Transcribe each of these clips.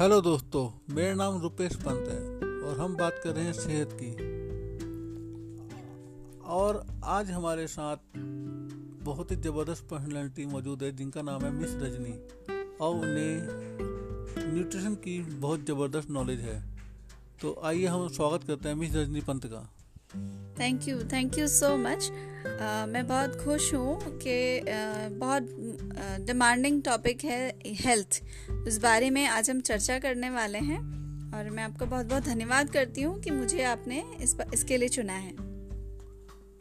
Hello दोस्तों, मेरा नाम रुपेश पंत है और हम बात कर रहे हैं सेहत की। और आज हमारे साथ बहुत ही ज़बरदस्त पर्सनैलिटी मौजूद है, जिनका नाम है मिस रजनी। और उन्हें न्यूट्रिशन की बहुत ज़बरदस्त नॉलेज है। तो आइए हम स्वागत करते हैं मिस रजनी पंत का। Thank you thank you so much मैं बहुत खुश हूँ कि uh, बहुत डिमांडिंग टॉपिक है हेल्थ उस बारे में आज हम चर्चा करने वाले हैं और मैं आपका बहुत बहुत धन्यवाद करती हूँ कि मुझे आपने इस इसके लिए चुना है।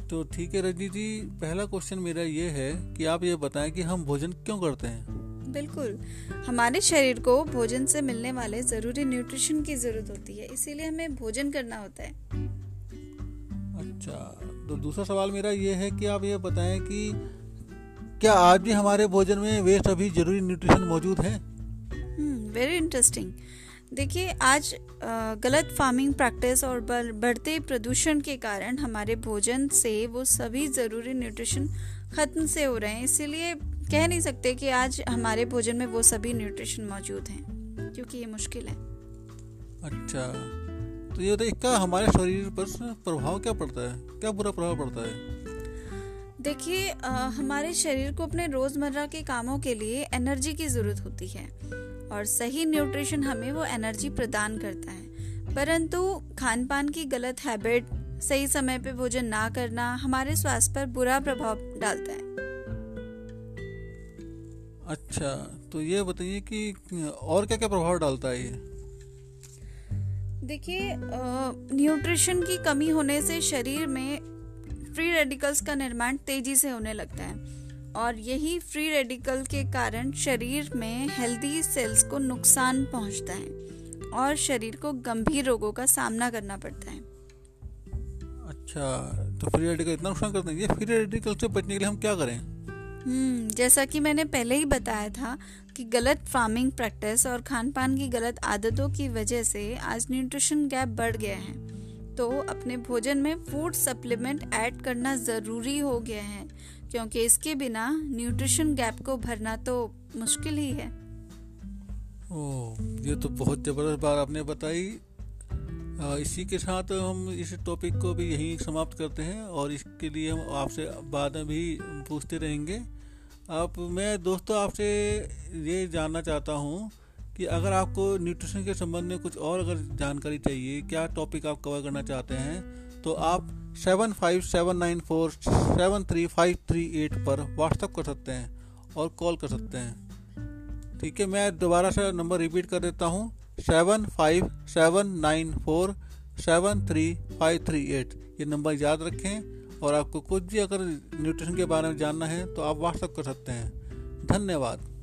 तो ठीक है रजनी जी पहला क्वेश्चन मेरा ये है कि आप ये बताएँ कि हम भोजन क्यों करते हैं? बिल्कुल। हमारे शरीर को भोजन से मिलने वाले ज़रूरी न्यूट्रिशन की ज़रूरत होती है इसीलिए हमें भोजन करना होता है। अच्छा तो दूसरा सवाल मेरा ये है कि आप ये बताएँ कि क्या आज भी हमारे भोजन में वे सभी ज़रूरी न्यूट्रिशन मौजूद हैं? वेरी इंटरेस्टिंग देखिए आज गलत फ़ार्मिंग प्रैक्टिस और बढ़ते प्रदूषण के कारण हमारे भोजन से वो सभी ज़रूरी न्यूट्रिशन ख़त्म से हो रहे हैं। इसीलिए कह नहीं सकते कि आज हमारे भोजन में वो सभी न्यूट्रिशन मौजूद हैं क्योंकि ये मुश्किल है। अच्छा तो ये बताइए क्या हमारे शरीर पर प्रभाव क्या पड़ता है? क्या बुरा प्रभाव पड़ता है? देखिए हमारे शरीर को अपने रोज़मर्रा के कामों के लिए एनर्जी की ज़रूरत होती है और सही न्यूट्रिशन हमें वो एनर्जी प्रदान करता है। परंतु खान पान की गलत हैबिट सही समय पे भोजन ना करना हमारे स्वास्थ्य पर बुरा प्रभाव डालता है। अच्छा तो ये बताइए कि और क्या क्या प्रभाव डालता है ये? देखिए न्यूट्रिशन की कमी होने से शरीर में फ्री रेडिकल्स का निर्माण तेज़ी से होने लगता है। और यही फ्री रेडिकल के कारण शरीर में हेल्दी सेल्स को नुकसान पहुँचता है और शरीर को गंभीर रोगों का सामना करना पड़ता है। अच्छा तो फ्री रेडिकल इतना नुकसान करते हैं? ये फ्री रेडिकल से बचने के लिए हम क्या करें? हम्म जैसा कि मैंने पहले ही बताया था कि गलत फ़ार्मिंग प्रैक्टिस और खान पान की गलत आदतों की वजह से आज न्यूट्रिशन गैप बढ़ गया है। तो अपने भोजन में फ़ूड सप्लीमेंट ऐड करना ज़रूरी हो गया है क्योंकि इसके बिना न्यूट्रिशन गैप को भरना तो मुश्किल ही है। ओ, ये तो बहुत ज़बरदस्त बात आपने बताई। इसी के साथ हम इस टॉपिक को भी यहीं समाप्त करते हैं और इसके लिए हम आपसे बाद में भी पूछते रहेंगे। आप, मैं दोस्तों आपसे ये जानना चाहता हूँ कि अगर आपको न्यूट्रिशन के संबंध में कुछ और अगर जानकारी चाहिए, क्या टॉपिक आप कवर करना चाहते हैं तो आप seven five seven nine four seven three five three eight पर व्हाट्सअप कर सकते हैं और कॉल कर सकते हैं। ठीक है, मैं दोबारा से नंबर रिपीट कर देता हूँ seven five seven nine four seven three five three eight ये नंबर याद रखें। और आपको कुछ भी अगर न्यूट्रिशन के बारे में जानना है तो आप व्हाट्सअप कर सकते हैं। धन्यवाद।